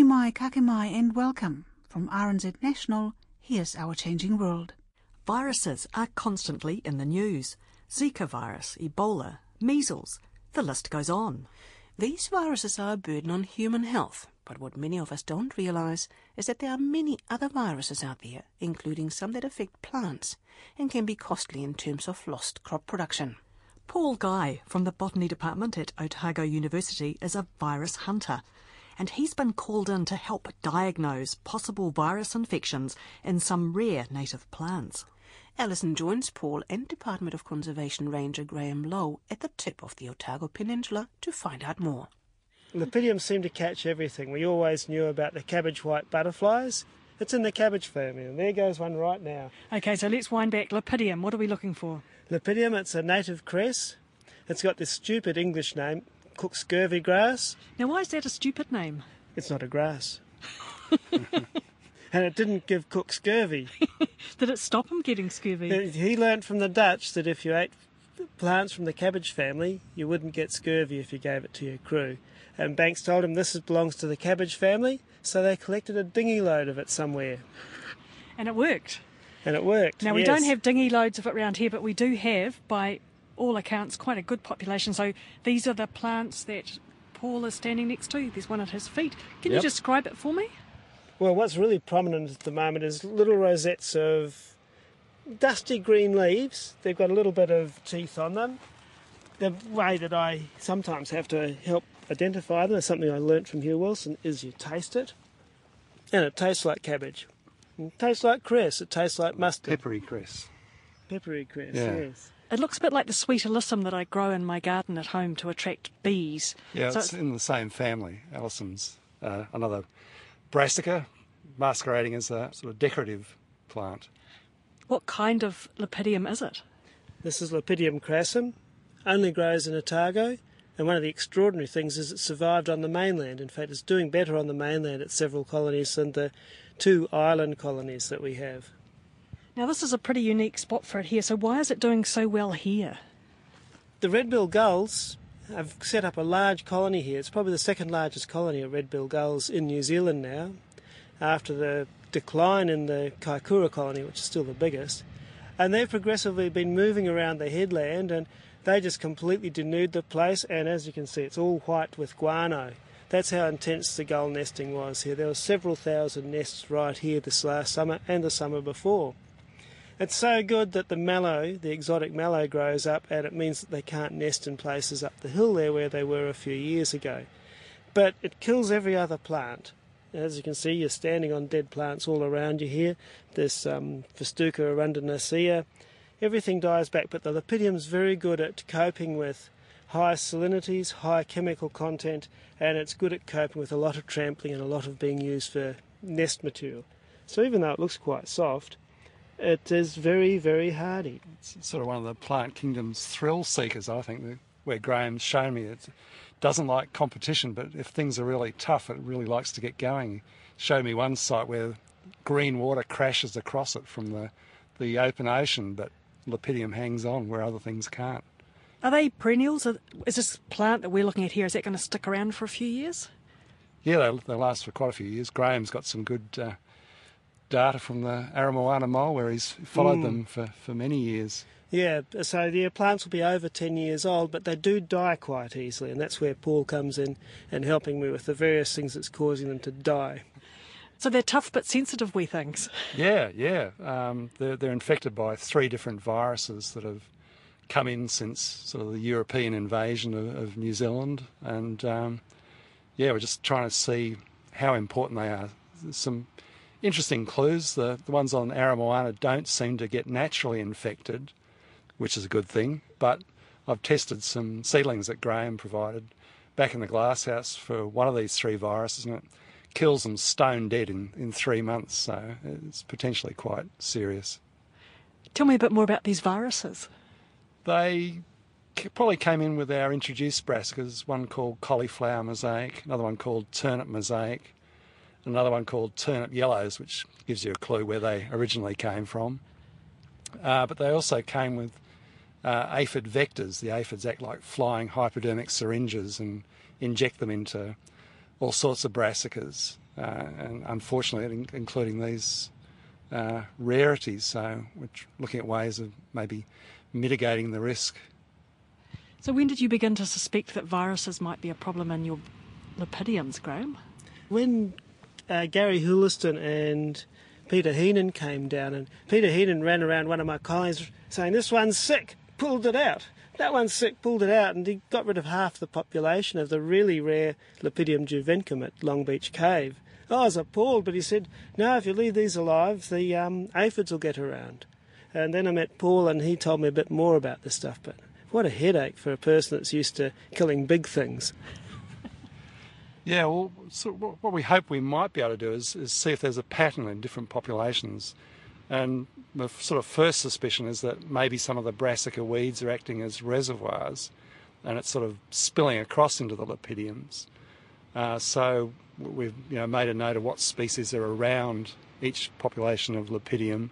Piki mai, kake mai, and welcome. From RNZ National, here's our changing world. Viruses are constantly in the news. Zika virus, Ebola, measles, the list goes on. These viruses are a burden on human health, but what many of us don't realise is that there are many other viruses out there, including some that affect plants and can be costly in terms of lost crop production. Paul Guy from the Botany Department at Otago University is a virus hunter, and he's been called in to help diagnose possible virus infections in some rare native plants. Alison joins Paul and Department of Conservation Ranger Graham Lowe at the tip of the Otago Peninsula to find out more. Lepidium seem to catch everything. We always knew about the cabbage white butterflies. It's in the cabbage family, and there goes one right now. Okay, so let's wind back. Lepidium, what are we looking for? Lepidium, it's a native cress. It's got this stupid English name, cook scurvy grass. Now, why is that a stupid name? It's not a grass. and it didn't give Cook scurvy. Did it stop him getting scurvy? He learnt from the Dutch that if you ate plants from the cabbage family, you wouldn't get scurvy if you gave it to your crew. And Banks told him this belongs to the cabbage family, so they collected a dinghy load of it somewhere. And it worked. And it worked. Now, we yes. don't have dinghy loads of it around here, but we do have, by all accounts, quite a good population. So these are the plants that Paul is standing next to. There's one at his feet. Can Yep. you describe it for me? Well, what's really prominent at the moment is little rosettes of dusty green leaves. They've got a little bit of teeth on them. The way that I sometimes have to help identify them is something I learnt from Hugh Wilson is you taste it, and it tastes like cabbage. It tastes like cress. It tastes like mustard. Peppery cress. Peppery cress. Yeah. Yes. It looks a bit like the sweet alyssum that I grow in my garden at home to attract bees. Yeah, So it's in the same family. Alison's uh, another brassica, masquerading as a sort of decorative plant. what kind of lepidium is it? This is Lepidium crassum. Only grows in Otago. And one of the extraordinary things is it survived on the mainland. In fact, it's doing better on the mainland at several colonies than the two island colonies that we have. Now, this is a pretty unique spot for it here, so why is it doing so well here? The red-billed gulls have set up a large colony here. It's probably the second largest colony of red-billed gulls in New Zealand now, after the decline in the Kaikoura colony, which is still the biggest. And they've progressively been moving around the headland, and they just completely denude the place. And as you can see, it's all white with guano. That's how intense the gull nesting was here. There were several thousand nests right here this last summer and the summer before. It's so good that the mallow, the exotic mallow, grows up, and it means that they can't nest in places up the hill there where they were a few years ago. But it kills every other plant. As you can see, you're standing on dead plants all around you here. There's um, Festuca arundinacea. Everything dies back, but the lepidium's very good at coping with high salinities, high chemical content, and it's good at coping with a lot of trampling and a lot of being used for nest material. So even though it looks quite soft, it is very, very hardy. It's sort of one of the plant kingdom's thrill seekers, I think, where Graham's shown me. It doesn't like competition, but if things are really tough, it really likes to get going. Show me one site where green water crashes across it from the, the open ocean, but Lepidium hangs on where other things can't. Are they perennials? Is this plant that we're looking at here, is that going to stick around for a few years? Yeah, they, they last for quite a few years. Graham's got some good uh, data from the Aramoana mole where he's followed Mm. them for, for many years. Yeah, so the plants will be over 10 years old, but they do die quite easily, and that's where Paul comes in and helping me with the various things that's causing them to die. So they're tough but sensitive wee things. Yeah, yeah. Um, they're, they're infected by three different viruses that have come in since sort of the European invasion of, of New Zealand. And um, yeah, we're just trying to see how important they are. Some interesting clues. The, the ones on Aramoana don't seem to get naturally infected, which is a good thing. But I've tested some seedlings that Graham provided back in the glasshouse for one of these three viruses, and it kills them stone dead in, in three months. So it's potentially quite serious. Tell me a bit more about these viruses. They probably came in with our introduced brassicas, one called cauliflower mosaic, another one called turnip mosaic, another one called turnip yellows, which gives you a clue where they originally came from. Uh, but they also came with uh, aphid vectors. The aphids act like flying hypodermic syringes and inject them into all sorts of brassicas, uh, and unfortunately, including these uh, rarities. So we're looking at ways of maybe mitigating the risk. So when did you begin to suspect that viruses might be a problem in your lepidiums, Graham? When uh, Gary Houliston and Peter Heenan came down, and Peter Heenan ran around one of my colonies saying, This one's sick, pulled it out. That one's sick, pulled it out, and he got rid of half the population of the really rare Lepidium juvencum at Long Beach Cave. I was appalled, but he said, No, if you leave these alive, the um, aphids will get around. And then I met Paul, and he told me a bit more about this stuff, but what a headache for a person that's used to killing big things. Yeah, well, so what we hope we might be able to do is, is see if there's a pattern in different populations. And the sort of first suspicion is that maybe some of the brassica weeds are acting as reservoirs and it's sort of spilling across into the lepidiums. Uh, so we've you know, made a note of what species are around each population of lepidium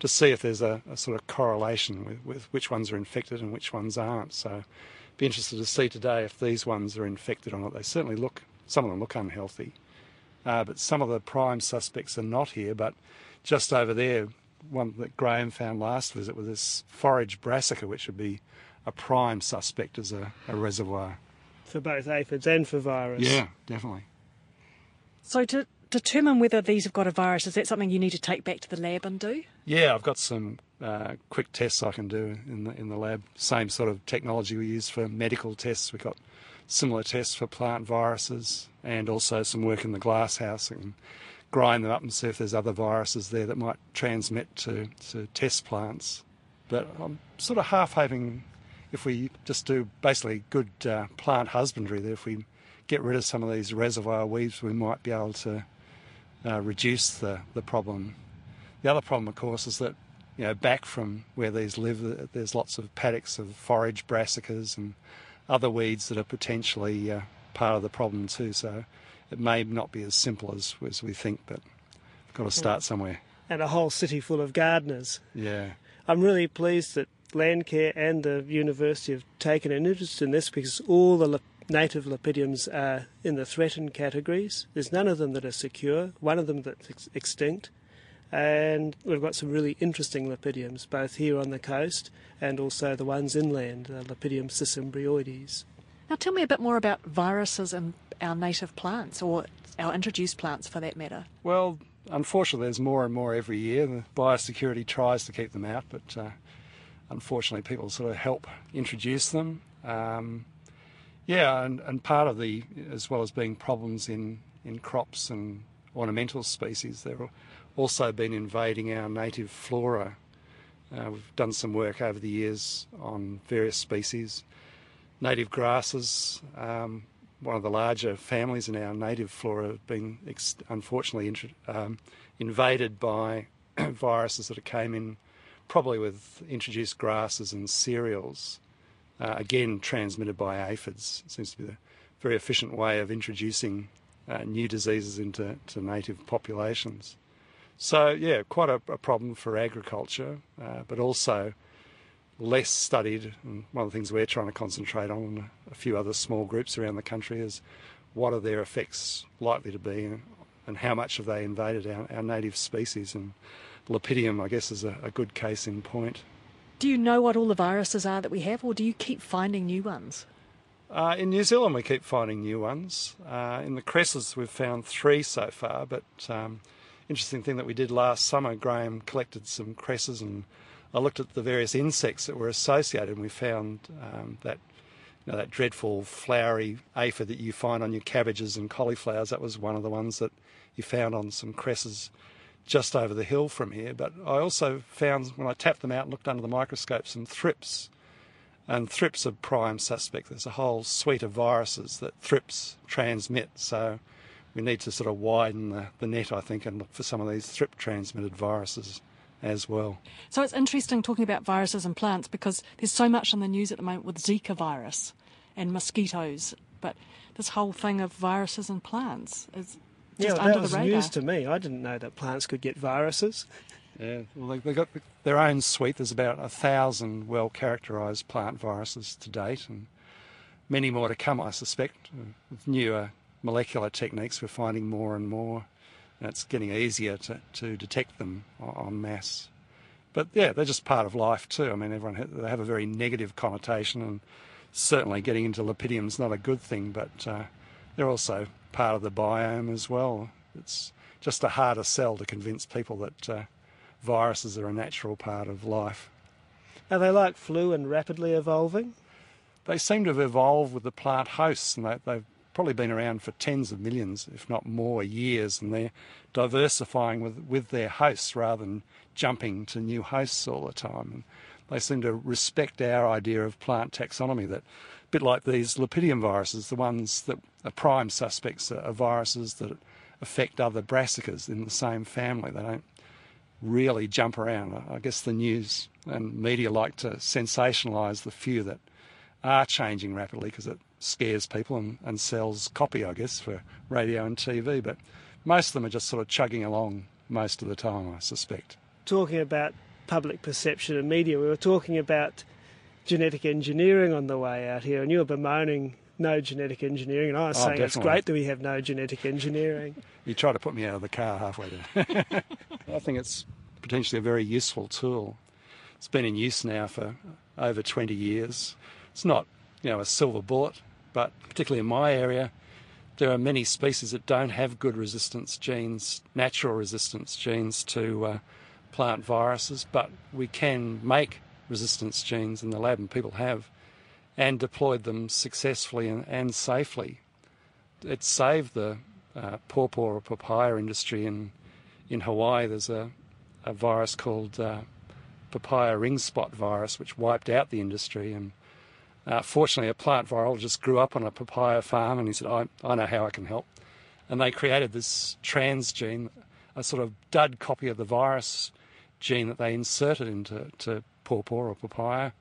to see if there's a, a sort of correlation with, with, which ones are infected and which ones aren't. So be interested to see today if these ones are infected or not. They certainly look some of them look unhealthy. Uh, but some of the prime suspects are not here. But just over there, one that Graham found last visit was this forage brassica, which would be a prime suspect as a, a reservoir. For both aphids and for virus. Yeah, definitely. So to determine whether these have got a virus, is that something you need to take back to the lab and do? Yeah, I've got some uh, quick tests I can do in the in the lab. Same sort of technology we use for medical tests. We've got similar tests for plant viruses and also some work in the glasshouse and grind them up and see if there's other viruses there that might transmit to, to test plants. But I'm sort of half hoping if we just do basically good uh, plant husbandry, that if we get rid of some of these reservoir weeds, we might be able to uh, reduce the, the problem. The other problem, of course, is that you know back from where these live, there's lots of paddocks of forage brassicas and other weeds that are potentially uh, part of the problem too. So it may not be as simple as, as we think, but we've got to start somewhere. And a whole city full of gardeners. Yeah. I'm really pleased that Landcare and the university have taken an interest in this because all the native lepidiums are in the threatened categories. There's none of them that are secure, one of them that's ex- extinct. And we've got some really interesting lepidiums, both here on the coast and also the ones inland, uh, Lepidium sisymbrioides. Now, tell me a bit more about viruses in our native plants, or our introduced plants for that matter. Well, unfortunately, there's more and more every year. The biosecurity tries to keep them out, but uh, unfortunately, people sort of help introduce them. Um, yeah, and, and part of the, as well as being problems in, in crops and ornamental species, there are also been invading our native flora. Uh, we've done some work over the years on various species. Native grasses, um, one of the larger families in our native flora, have been ex- unfortunately um, invaded by viruses that came in probably with introduced grasses and cereals, uh, again transmitted by aphids. It seems to be a very efficient way of introducing uh, new diseases into native populations. So, yeah, quite a, a problem for agriculture, uh, but also less studied. And one of the things we're trying to concentrate on, a few other small groups around the country, is what are their effects likely to be and, and how much have they invaded our, our, native species. And Lepidium, I guess, is a, a good case in point. Do you know what all the viruses are that we have, or do you keep finding new ones? Uh, in New Zealand, we keep finding new ones. Uh, in the cresses, we've found three so far, but um, interesting thing that we did last summer, Graham collected some cresses and I looked at the various insects that were associated and we found um, that you know, that dreadful flowery aphid that you find on your cabbages and cauliflowers, that was one of the ones that you found on some cresses just over the hill from here. But I also found, when I tapped them out and looked under the microscope, some thrips. And thrips are prime suspect. There's a whole suite of viruses that thrips transmit. So we need to sort of widen the, the net, I think, and look for some of these thrip transmitted viruses as well. So it's interesting talking about viruses and plants because there's so much in the news at the moment with Zika virus and mosquitoes, but this whole thing of viruses and plants is just yeah, well, under that was the radar. news to me. I didn't know that plants could get viruses. Yeah, well, they, they've got their own suite. There's about a thousand well characterised plant viruses to date, and many more to come, I suspect. With newer molecular techniques, we're finding more and more, and it's getting easier to, to detect them en masse. But yeah, they're just part of life too. I mean, everyone ha- they have a very negative connotation, and certainly getting into lepidium is not a good thing. But uh, they're also part of the biome as well. It's just a harder sell to convince people that uh, viruses are a natural part of life. Are they like flu and rapidly evolving? They seem to have evolved with the plant hosts, and they, they've probably been around for tens of millions, if not more, years, and they're diversifying with, with their hosts rather than jumping to new hosts all the time. And they seem to respect our idea of plant taxonomy that a bit like these lepidium viruses, the ones that are prime suspects are viruses that affect other brassicas in the same family. They don't really jump around. I guess the news and media like to sensationalise the few that are changing rapidly because it scares people and, and sells copy, I guess, for radio and TV. But most of them are just sort of chugging along most of the time, I suspect. Talking about public perception and media, we were talking about genetic engineering on the way out here, and you were bemoaning no genetic engineering, and I was Oh, saying it's great that we have no genetic engineering. You try to put me out of the car halfway there. I think it's potentially a very useful tool. It's been in use now for over 20 years. It's not, you know, a silver bullet, but particularly in my area, there are many species that don't have good resistance genes, natural resistance genes to uh, plant viruses, but we can make resistance genes in the lab, and people have, and deployed them successfully and, and safely. It saved the uh, pawpaw or papaya industry in in Hawaii. There's a, a virus called uh, papaya ring spot virus, which wiped out the industry. And uh, fortunately, a plant virologist grew up on a papaya farm, and he said, "I, I know how I can help." And they created this transgene, a sort of dud copy of the virus gene that they inserted into to pawpaw or papaya,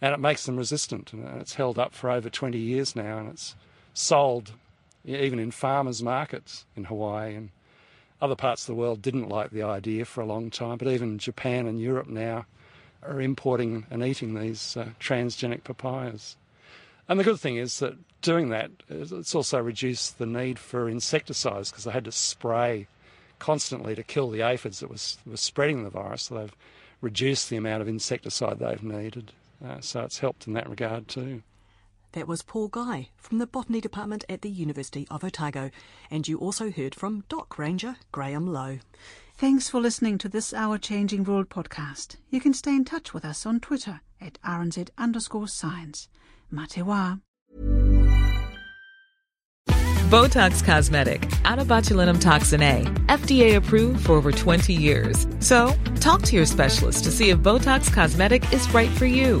and it makes them resistant. And it's held up for over 20 years now, and it's sold even in farmers markets in Hawaii and other parts of the world didn't like the idea for a long time, but even Japan and Europe now are importing and eating these uh, transgenic papayas. And the good thing is that doing that, it's also reduced the need for insecticides because they had to spray constantly to kill the aphids that was, was spreading the virus. So they've reduced the amount of insecticide they've needed. Uh, so it's helped in that regard too. That was Paul Guy from the Botany Department at the University of Otago. And you also heard from Doc Ranger Graham Lowe. Thanks for listening to this Our Changing World podcast. You can stay in touch with us on Twitter at RNZ underscore science. Mate wā. Botox Cosmetic, out of botulinum toxin A, FDA approved for over 20 years. So, talk to your specialist to see if Botox Cosmetic is right for you.